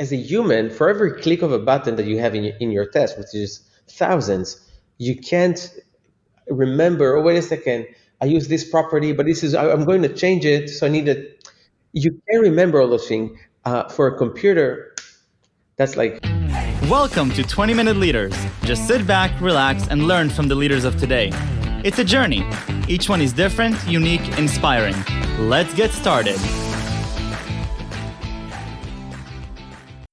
as a human, for every click of a button that you have in, in your test, which is thousands, you can't remember, oh, wait a second, I use this property, but this is, I'm going to change it, so I need it. You can't remember all those things. Uh, for a computer, that's like. Welcome to 20 Minute Leaders. Just sit back, relax, and learn from the leaders of today. It's a journey. Each one is different, unique, inspiring. Let's get started.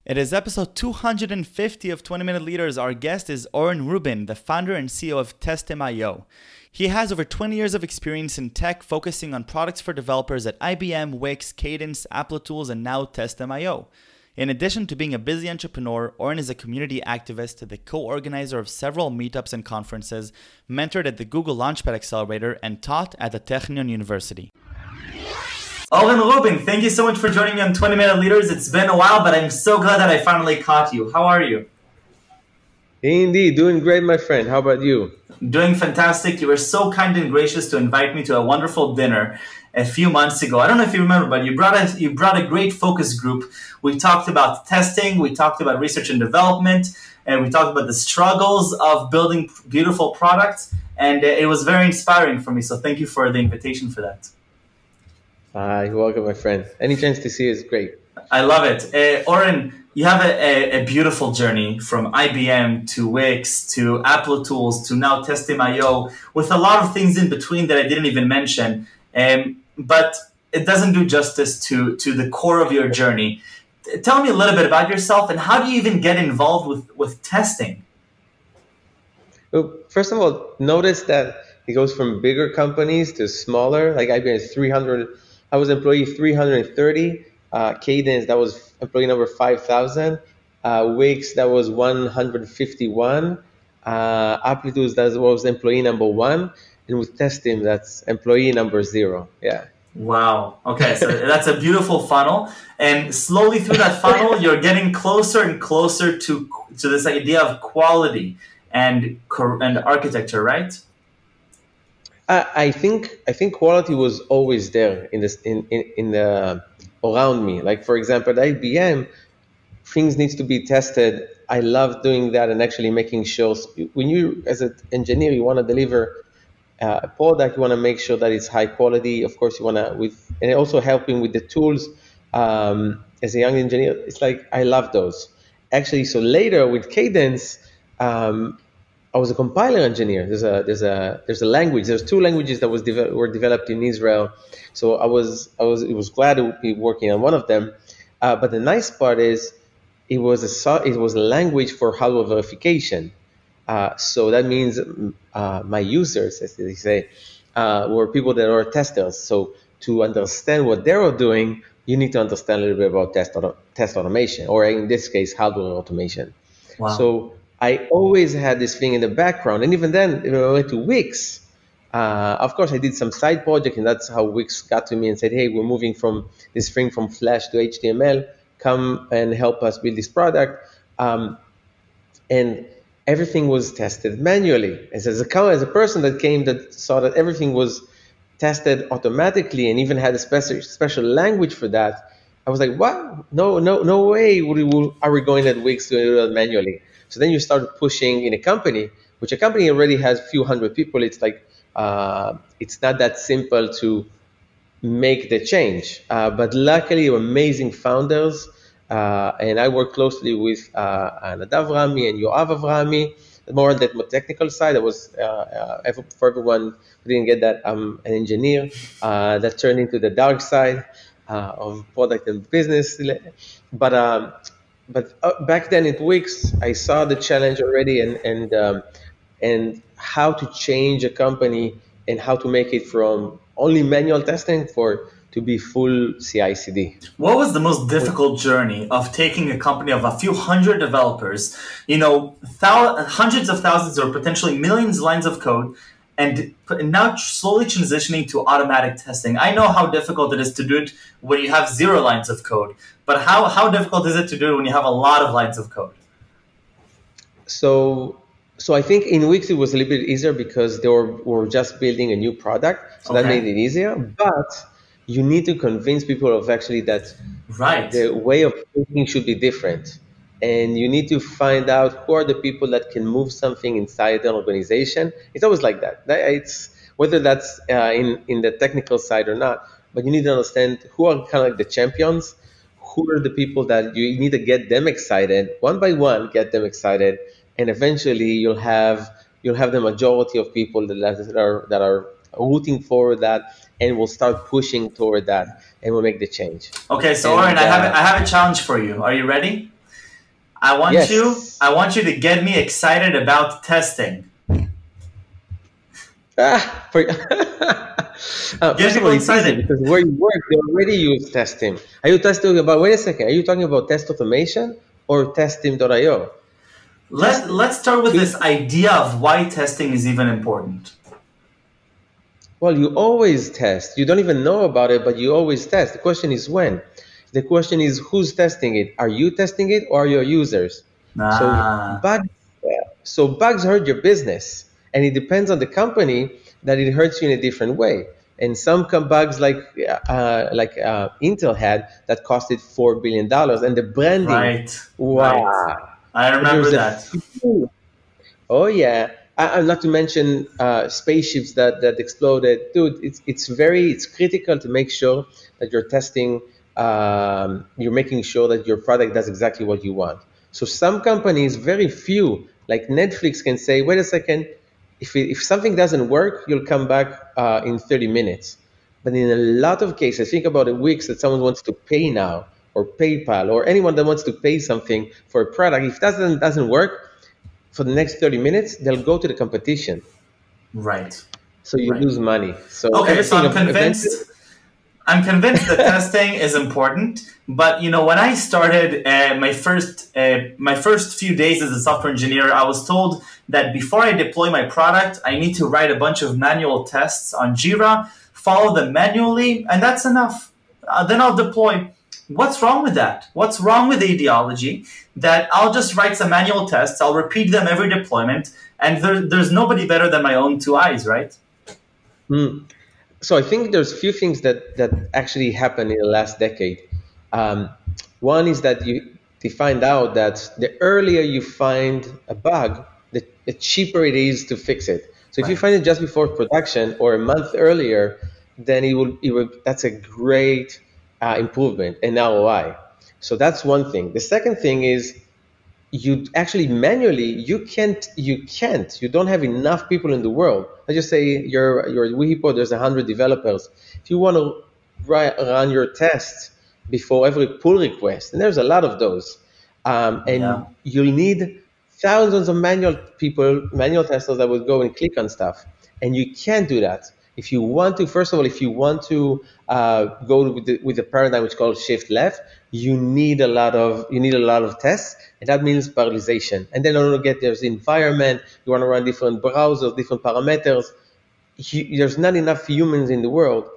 It is episode 250 of 20 Minute Leaders. Our guest is Oren Rubin, the founder and CEO of Testim.io. He has over 20 years of experience in tech, focusing on products for developers at IBM, Wix, Cadence, Applitools, and now Testim.io. In addition to being a busy entrepreneur, Oren is a community activist, the co organizer of several meetups and conferences, mentored at the Google Launchpad Accelerator, and taught at the Technion University. Oren Rubin, thank you so much for joining me on 20 Minute Leaders. It's been a while, but I'm so glad that I finally caught you. How are you? Indeed, doing great, my friend. How about you? Doing fantastic. You were so kind and gracious to invite me to a wonderful dinner a few months ago. I don't know if you remember, but you brought a you brought a great focus group. We talked about testing, we talked about research and development, and we talked about the struggles of building beautiful products. And it was very inspiring for me. So thank you for the invitation for that. Uh, you're welcome, my friend. Any chance to see you is great. I love it. Uh, Oren, you have a, a, a, beautiful journey from IBM to Wix to Applitools to now Testim.io with a lot of things in between that I didn't even mention. Um, but it doesn't do justice to, to the core of your journey. Tell me a little bit about yourself and how do you even get involved with, with testing? Well, first of all, notice that it goes from bigger companies to smaller. Like IBM is 300 I was employee 330. Uh, Cadence, that was employee number 5,000. Uh, Wix, that was 151. Uh, that was employee number one. And with Testim, that's employee number zero. Yeah. Wow. Okay, so that's a beautiful funnel, and slowly through that funnel, you're getting closer and closer to to this idea of quality and and architecture, right? I think I think quality was always there in this in, in, in the around me. Like for example, at IBM, things needs to be tested. I love doing that and actually making sure when you as an engineer you want to deliver uh, a product, you want to make sure that it's high quality. Of course, you want to with and also helping with the tools. Um, as a young engineer, it's like I love those. Actually, so later with Cadence, um, I was a compiler engineer. There's a there's a there's a language. There's two languages that was de- were developed in Israel. So I was I was it was glad to be working on one of them. Uh, but the nice part is it was a it was a language for hardware verification. Uh, so that means uh, my users, as they say, uh, were people that are testers. So to understand what they were doing, you need to understand a little bit about test auto- test automation, or in this case, hardware automation. Wow. So I always had this thing in the background. And even then, when I went to Wix, uh, of course, I did some side project, and that's how Wix got to me and said, "Hey, we're moving from this thing from Flash to HTML. Come and help us build this product." Um, and everything was tested manually. As, as a as a person that came that saw that everything was tested automatically, and even had a special special language for that, I was like, "What? No, no, no way! Are we going at Wix to do it manually?" So then you start pushing in a company, which a company already has a few hundred people. It's like uh, it's not that simple to make the change. Uh, but luckily, amazing founders, uh, and I work closely with uh, Nadav Rami and Yoav Avrami. More on the technical side, I was uh, uh, for everyone who didn't get that. I'm an engineer that turned into the dark side of product and business. But um, but uh, back then at Wix, I saw the challenge already and and um, and how to change a company and how to make it from only manual testing for to be full CI/CD. What was the most difficult journey of taking a company of a few hundred developers, you know, thou- hundreds of thousands or potentially millions lines of code, and now slowly transitioning to automatic testing. I know how difficult it is to do it when you have zero lines of code, but how, how difficult is it to do it when you have a lot of lines of code? So, so I think in Wix it was a little bit easier because they were, were just building a new product, so okay. that made it easier. But you need to convince people of actually that right. the way of thinking should be different. And you need to find out who are the people that can move something inside an organization. It's always like that. It's whether that's uh, in in the technical side or not. But you need to understand who are kind of like the champions, who are the people that you need to get them excited one by one, get them excited, and eventually you'll have you'll have the majority of people that are that are rooting for that and will start pushing toward that and will make the change. Okay, so and, Oren, uh, I have I have a challenge for you. Are you ready? I want yes. you I want you to get me excited about testing. Ah, for, uh, get people excited because where you work, they already use testing. Are you testing about? Wait a second. Are you talking about test automation or Testim.io? Let's let's start with this idea of why testing is even important. Well, you always test. You don't even know about it, but you always test. The question is when. The question is who's testing it? Are you testing it or are your users? Ah. So bugs, so bugs hurt your business, and it depends on the company that it hurts you in a different way. And some bugs like uh, like uh, Intel had that costed four billion dollars, and the branding. Right. Wow. Right. I remember that. Oh yeah, uh, not to mention uh, spaceships that, that exploded. Dude, it's, it's very, it's critical to make sure that you're testing, um, you're making sure that your product does exactly what you want. So some companies, very few, like Netflix can say, wait a second, if, it, if something doesn't work, you'll come back uh, in 30 minutes. But in a lot of cases, think about the Wix that someone wants to pay now, or PayPal, or anyone that wants to pay something for a product. If that doesn't, doesn't work, for the next 30 minutes, they'll go to the competition. Right. So you right. lose money. So okay, so I'm convinced. I'm convinced that testing is important, but you know, when I started uh, my first uh, my first few days as a software engineer, I was told that before I deploy my product, I need to write a bunch of manual tests on Jira, follow them manually, and that's enough. Uh, then I'll deploy. What's wrong with that? What's wrong with the ideology that I'll just write some manual tests, I'll repeat them every deployment, and there, there's nobody better than my own two eyes, right? Mm. So I think there's a few things that, that actually happened in the last decade. Um, one is that you they find out that the earlier you find a bug, the, the cheaper it is to fix it. So if right. you find it just before production or a month earlier, then it will, it will that's a great uh, improvement and ROI. So that's one thing. The second thing is you actually manually you can't you can't you don't have enough people in the world. Let's just say your your WeHippo there's hundred developers. If you want to run your tests before every pull request, and there's a lot of those, um, and yeah. you'll need thousands of manual people, manual testers that would go and click on stuff, and you can't do that if you want to, first of all, if you want to uh, go with the, with the paradigm which is called shift left, you need a lot of you need a lot of tests, and that means parallelization. And then in order to get there's environment, you want to run different browsers, different parameters. You, there's not enough humans in the world,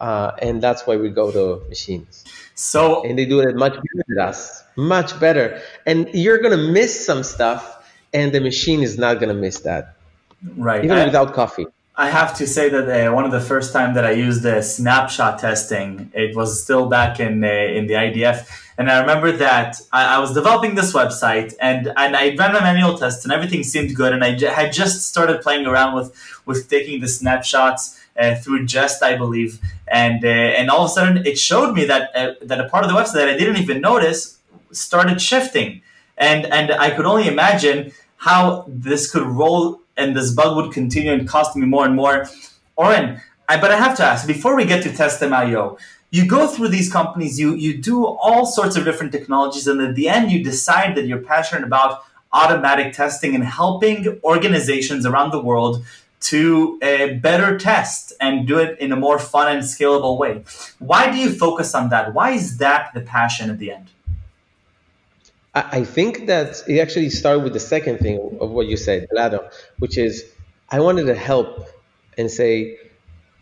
uh, and that's why we go to machines. So and they do it much better than us, much better. And you're gonna miss some stuff, and the machine is not gonna miss that, right? Even I, without coffee. I have to say that uh, one of the first time that I used the snapshot testing, it was still back in uh, in the IDF, and I remember that I, I, was developing this website, and and I ran my manual tests, and everything seemed good, and I j- had just started playing around with with taking the snapshots uh, through Jest, I believe, and uh, and all of a sudden it showed me that uh, that a part of the website that I didn't even notice started shifting, and and I could only imagine how this could roll and this bug would continue and cost me more and more. Oren, I, but I have to ask before we get to Testim.io, you go through these companies, you you do all sorts of different technologies, and at the end you decide that you're passionate about automatic testing and helping organizations around the world to uh, better test and do it in a more fun and scalable way. Why do you focus on that? Why is that the passion at the end? I think that it actually started with the second thing of what you said, latter, which is I wanted to help and say,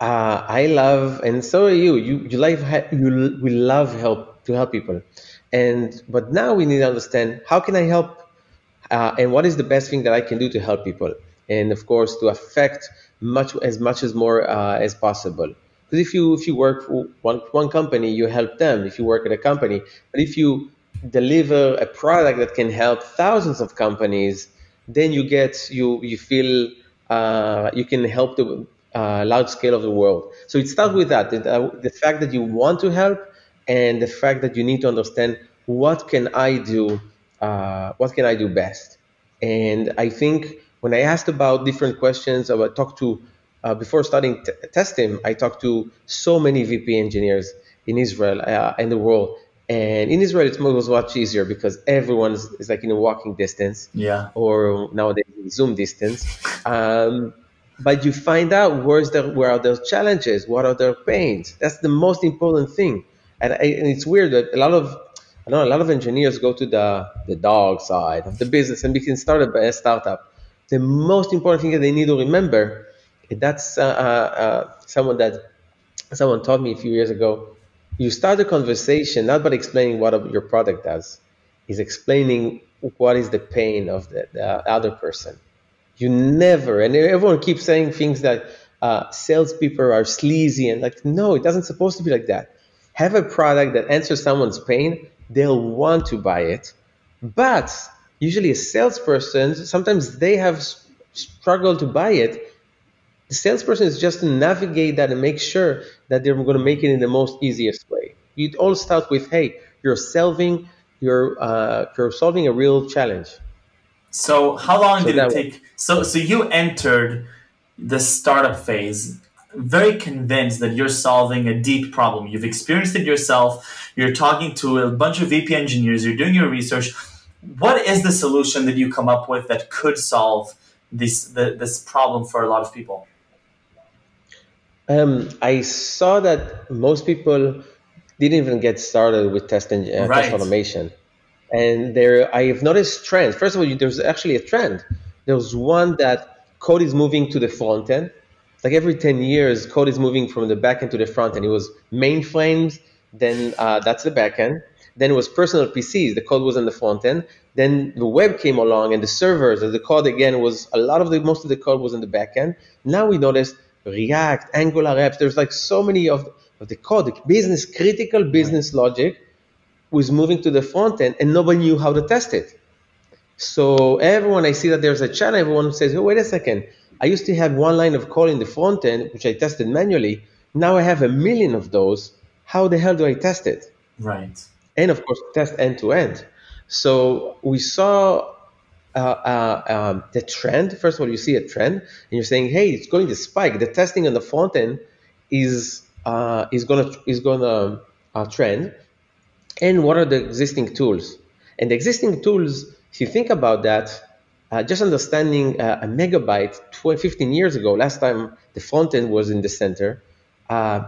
uh, I love, and so are you. You you like you we love help to help people, and but now we need to understand how can I help, uh, and what is the best thing that I can do to help people, and of course to affect much as much as more uh, as possible. Because if you if you work for one one company, you help them. If you work at a company, but if you deliver a product that can help thousands of companies, then you get you you feel uh, you can help the uh, large scale of the world. So it starts with that the, uh, the fact that you want to help and the fact that you need to understand what can I do, uh, what can I do best. And I think when I asked about different questions, I talked to uh, before starting t- testing, I talked to so many VP engineers in Israel uh, and the world. And in Israel, it was much easier because everyone is, like in a walking distance, yeah, or nowadays Zoom distance. Um, but you find out where's the, where are their challenges, what are their pains. That's the most important thing. And, I, and it's weird that a lot of I know a lot of engineers go to the the dog side of the business and we can start a, a startup. The most important thing that they need to remember that's uh, uh, uh, someone that someone taught me a few years ago. You start a conversation not by explaining what your product does, is explaining what is the pain of the, the other person. You never, and everyone keeps saying things that uh, salespeople are sleazy and like, no, it doesn't supposed to be like that. Have a product that answers someone's pain, they'll want to buy it. But usually a salesperson, sometimes they have struggled to buy it the salesperson is just to navigate that and make sure that they're going to make it in the most easiest way. You all start with, hey, you're solving you're uh, you're solving a real challenge. So how long so did it take? So so you entered the startup phase very convinced that you're solving a deep problem. You've experienced it yourself. You're talking to a bunch of VP engineers. You're doing your research. What is the solution that you come up with that could solve this the, this problem for a lot of people? Um, I saw that most people didn't even get started with test, and, uh, right. test automation. And there, I have noticed trends. First of all, there's actually a trend. There's one that code is moving to the front end. Like every 10 years, code is moving from the back end to the front end. It was mainframes, then uh, that's the back end. Then it was personal PCs. The code was on the front end. Then the web came along and the servers, and the code again was a lot of the most of the code was in the back end. Now we notice React, Angular apps. There's like so many of, of the code, the business, critical business right. logic was moving to the front end and nobody knew how to test it. So everyone, I see that there's a channel, everyone says, oh, wait a second. I used to have one line of code in the front end, which I tested manually. Now I have a million of those. How the hell do I test it? Right. And of course, test end to end. So we saw uh, uh, um, the trend. First of all, you see a trend, and you're saying, "Hey, it's going to spike." The testing on the front end is uh, is gonna is gonna uh, trend. And what are the existing tools? And the existing tools, if you think about that, uh, just understanding uh, a megabyte 12, 15 years ago, last time the front end was in the center,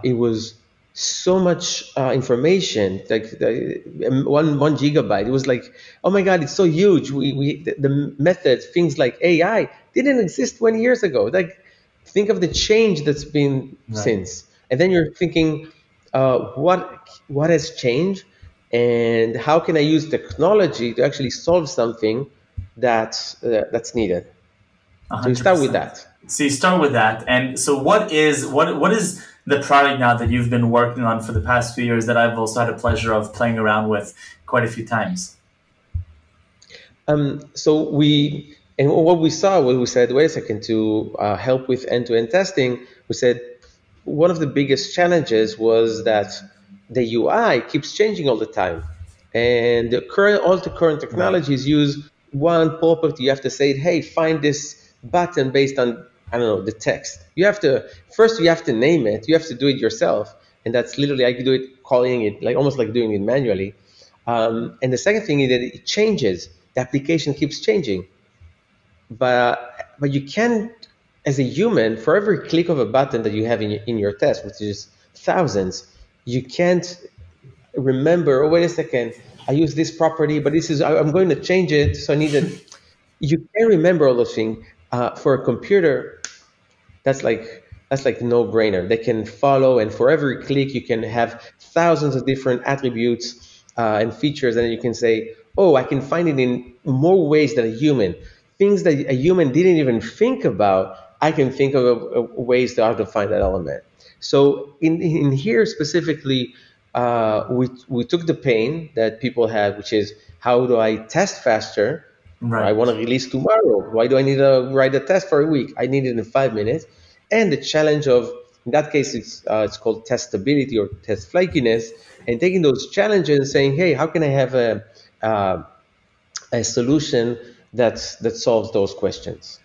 it was so much uh, information, like um, one one gigabyte. It was like, oh my god, it's so huge. We, we the, the methods, things like AI, didn't exist 20 years ago. Like, think of the change that's been right. since, and then you're thinking, uh, what what has changed, and how can I use technology to actually solve something that uh, that's needed. 100%. So you start with that. So you start with that, and so what is what what is the product now that you've been working on for the past few years that I've also had a pleasure of playing around with quite a few times? Um, so we and what we saw was we said, wait a second, to uh, help with end-to-end testing, we said one of the biggest challenges was that the UI keeps changing all the time, and the current all the current technologies use one property. You have to say, hey, find this button based on I don't know, the text. You have to first you have to name it. You have to do it yourself, and that's literally I could do it calling it like almost like doing it manually. Um, and the second thing is that it changes. The application keeps changing, but but you can't, as a human, for every click of a button that you have in your, in your test, which is thousands, you can't remember. Oh, wait a second. I use this property, but this is I'm going to change it, so I need it. You can't remember all those things. Uh, for a computer, that's like that's like no brainer. They can follow, and for every click, you can have thousands of different attributes uh, and features, and you can say, "Oh, I can find it in more ways than a human." Things that a human didn't even think about, I can think of, ways to find that element. So in in here specifically, uh, we we took the pain that people had, which is how do I test faster? Right. I want to release tomorrow. Why do I need to write a test for a week? I need it in five minutes. And the challenge of in that case, it's uh, it's called testability or test flakiness, and taking those challenges and saying, hey, how can I have a uh, a solution that that solves those questions?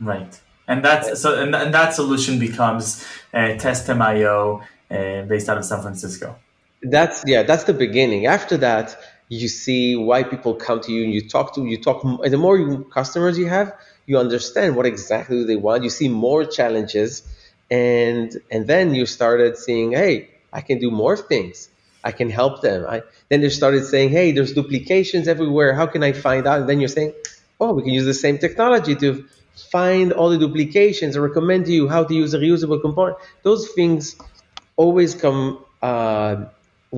Right, and that's so, and, and that solution becomes uh, Testim.io uh, based out of San Francisco. That's yeah, that's the beginning. After that, you see why people come to you and you talk to you talk. The more customers you have, you understand what exactly they want. You see more challenges and and then you started seeing hey i can do more things i can help them I, then they started saying hey there's duplications everywhere how can i find out and then you're saying oh we can use the same technology to find all the duplications and recommend to you how to use a reusable component those things always come uh,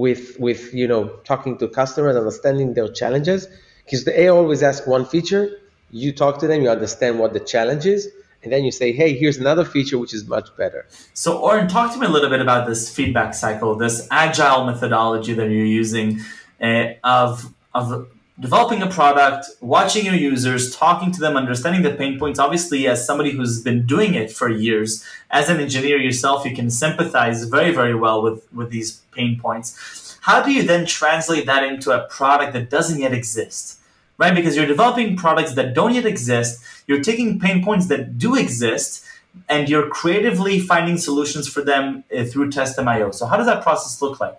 with with you know talking to customers understanding their challenges because they always ask one feature you talk to them you understand what the challenge is and then you say, hey, here's another feature which is much better. So, Oren, talk to me a little bit about this feedback cycle, this agile methodology that you're using uh, of, of developing a product, watching your users, talking to them, understanding the pain points. Obviously, as somebody who's been doing it for years, as an engineer yourself, you can sympathize very, very well with, with these pain points. How do you then translate that into a product that doesn't yet exist? right? Because you're developing products that don't yet exist, you're taking pain points that do exist, and you're creatively finding solutions for them uh, through Testim.io. So, how does that process look like?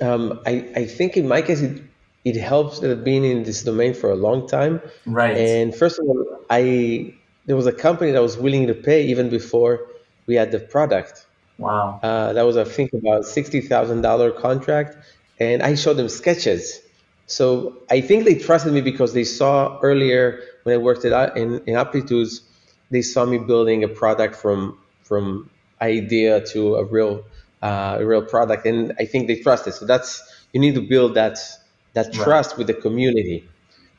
Um, I, I think in my case, it, it helps that I've been in this domain for a long time. Right. And first of all, I there was a company that was willing to pay even before we had the product. Wow. Uh, that was I think about sixty thousand dollar contract, and I showed them sketches so I think they trusted me because they saw earlier when I worked at, in, in Applitools, they saw me building a product from from idea to a real uh, a real product, and I think they trusted. So that's you need to build that that trust right. with the community.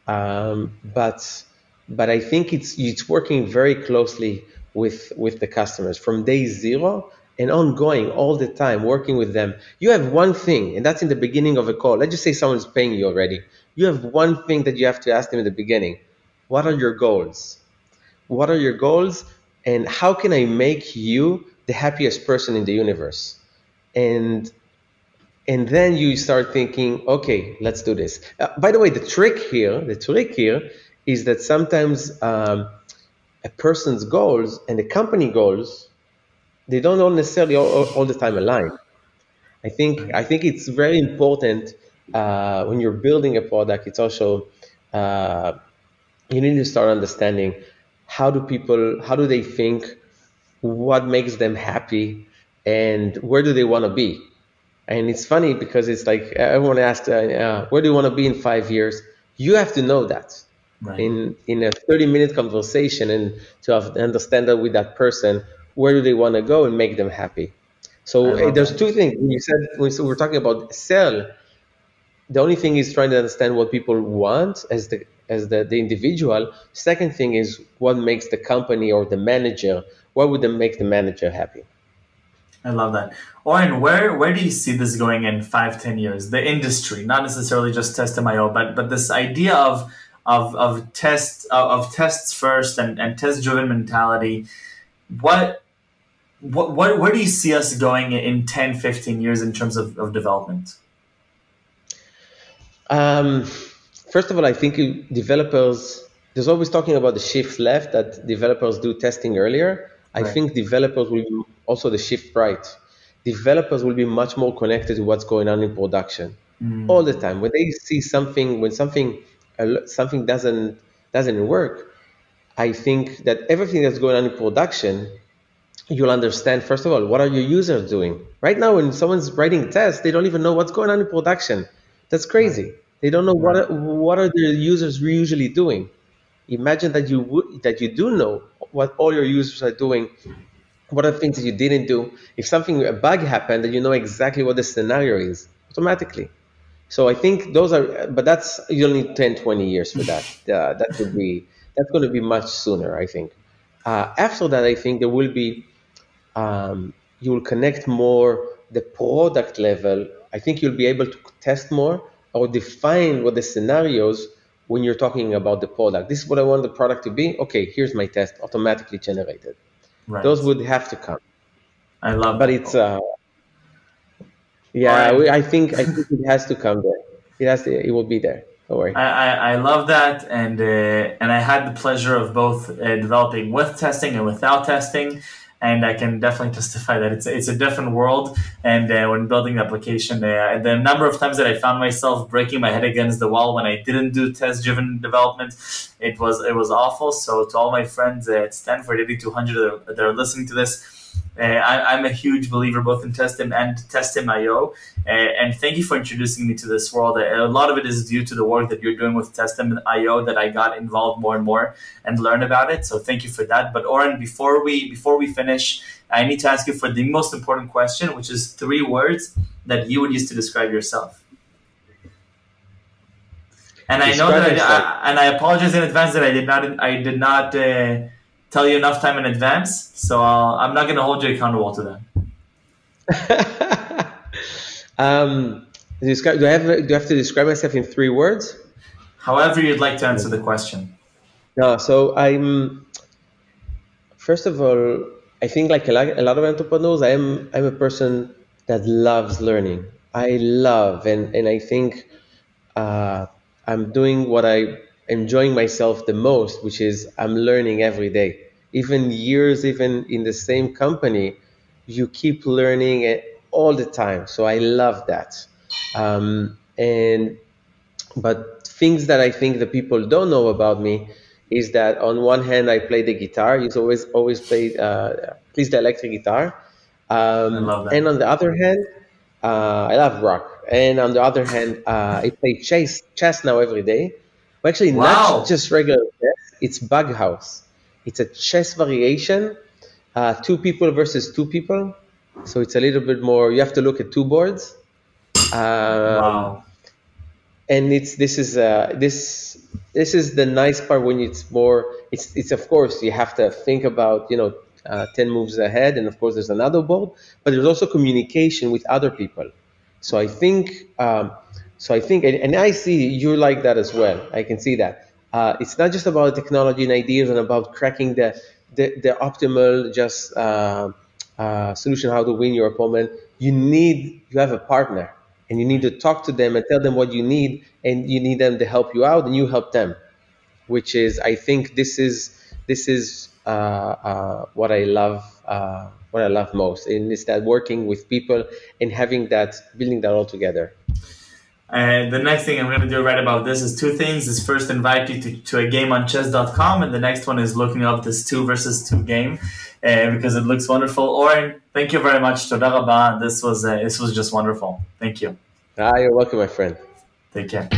Um, but but I think it's it's working very closely with with the customers from day zero and ongoing all the time, working with them. You have one thing, and that's in the beginning of a call. Let's just say someone's paying you already. You have one thing that you have to ask them in the beginning. What are your goals? What are your goals? And how can I make you the happiest person in the universe? And and then you start thinking, okay, let's do this. Uh, by the way, the trick here, the trick here is that sometimes um, a person's goals and the company goals they don't all necessarily all, all the time align. I think I think it's very important uh, when you're building a product. It's also uh, you need to start understanding how do people how do they think, what makes them happy, and where do they want to be. And it's funny because it's like everyone asks, uh, uh, where do you want to be in five years? You have to know that. Right. In in a 30 minute conversation and to have, understand that with that person where do they want to go and make them happy. So uh, there's that. two things. When you said when we're talking about sell, the only thing is trying to understand what people want as the as the, the individual. Second thing is what makes the company or the manager. What would make the manager happy? I love that. Oren, where where do you see this going in five, ten years? The industry, not necessarily just Testim.io, but but this idea of of of test of tests first and, and test driven mentality what what, what where do you see us going in 10 15 years in terms of, of development um, first of all i think developers there's always talking about the shift left that developers do testing earlier i right. think developers will be also the shift right developers will be much more connected to what's going on in production mm. all the time when they see something when something something doesn't doesn't work I think that everything that's going on in production, you'll understand, first of all, what are your users doing? Right now, when someone's writing tests, they don't even know what's going on in production. That's crazy. They don't know what are, what are the users usually doing. Imagine that you would, that you do know what all your users are doing. What are the things that you didn't do? If something a bug happened, then you know exactly what the scenario is automatically. So I think those are, but that's you'll need 10, 20 years for that. Uh, that would be that's going to be much sooner, I think. Uh, after that, I think there will be um, you will connect more the product level. I think you'll be able to test more or define what the scenarios when you're talking about the product. This is what I want the product to be. Okay, here's my test automatically generated. Right. Those would have to come. I love, but it's uh, yeah. Right. I think I think it has to come there. It has to. It will be there. Don't worry. I, I, I love that, and uh, and I had the pleasure of both uh, developing with testing and without testing and I can definitely testify that it's it's a different world. And uh, when building the application, uh, the number of times that I found myself breaking my head against the wall when I didn't do test-driven development, it was it was awful. So to all my friends at Stanford 8200 that are listening to this uh, I, am a huge believer both in Testim and Testim.io. Uh, and thank you for introducing me to this world. A lot of it is due to the work that you're doing with Testim.io that I got involved more and more and learn about it. So thank you for that. But Oren, before we before we finish, I need to ask you for the most important question, which is three words that you would use to describe yourself. And I know that I, I, and I apologize in advance that I did not I did not uh, tell you enough time in advance, so i am not going to hold you accountable to that. um, describe, do I have do I have to describe myself in three words? However, you'd like to answer the question. No, so I'm. First of all, I think like a lot, a lot of entrepreneurs, I am I'm a person that loves learning. I love and and I think uh, I'm doing what I enjoying myself the most, which is I'm learning every day. Even years, even in the same company, you keep learning it all the time. So I love that. Um, and but things that I think the people don't know about me is that on one hand I play the guitar. He's always always played uh, the electric guitar. Um, and on the other hand, uh, I love rock. And on the other hand, uh, I play chess chess now every day. Well, actually, wow. not just regular chess. It's bug house. It's a chess variation, uh, two people versus two people. So it's a little bit more. You have to look at two boards. Um, wow. And it's this is uh, this this is the nice part when it's more. It's it's of course you have to think about you know uh, ten moves ahead, and of course there's another board, but there's also communication with other people. So I think um, so I think, and, and I see you like that as well. I can see that. Uh, it's not just about technology and ideas and about cracking the the, the optimal just uh, uh, solution how to win your opponent. You need you have a partner, and you need to talk to them and tell them what you need, and you need them to help you out, and you help them. Which is, I think, this is this is uh, uh, what I love. Uh, what I love most, and it's that working with people and having that building that all together. And the next thing I'm going to do right about this is two things. Is first invite you to, to a game on chess.com, and the next one is looking up this two versus two game uh, because it looks wonderful. Oren, thank you very much. Toda rabah. This was uh, this was just wonderful. Thank you. Ah, you're welcome, my friend. Take care.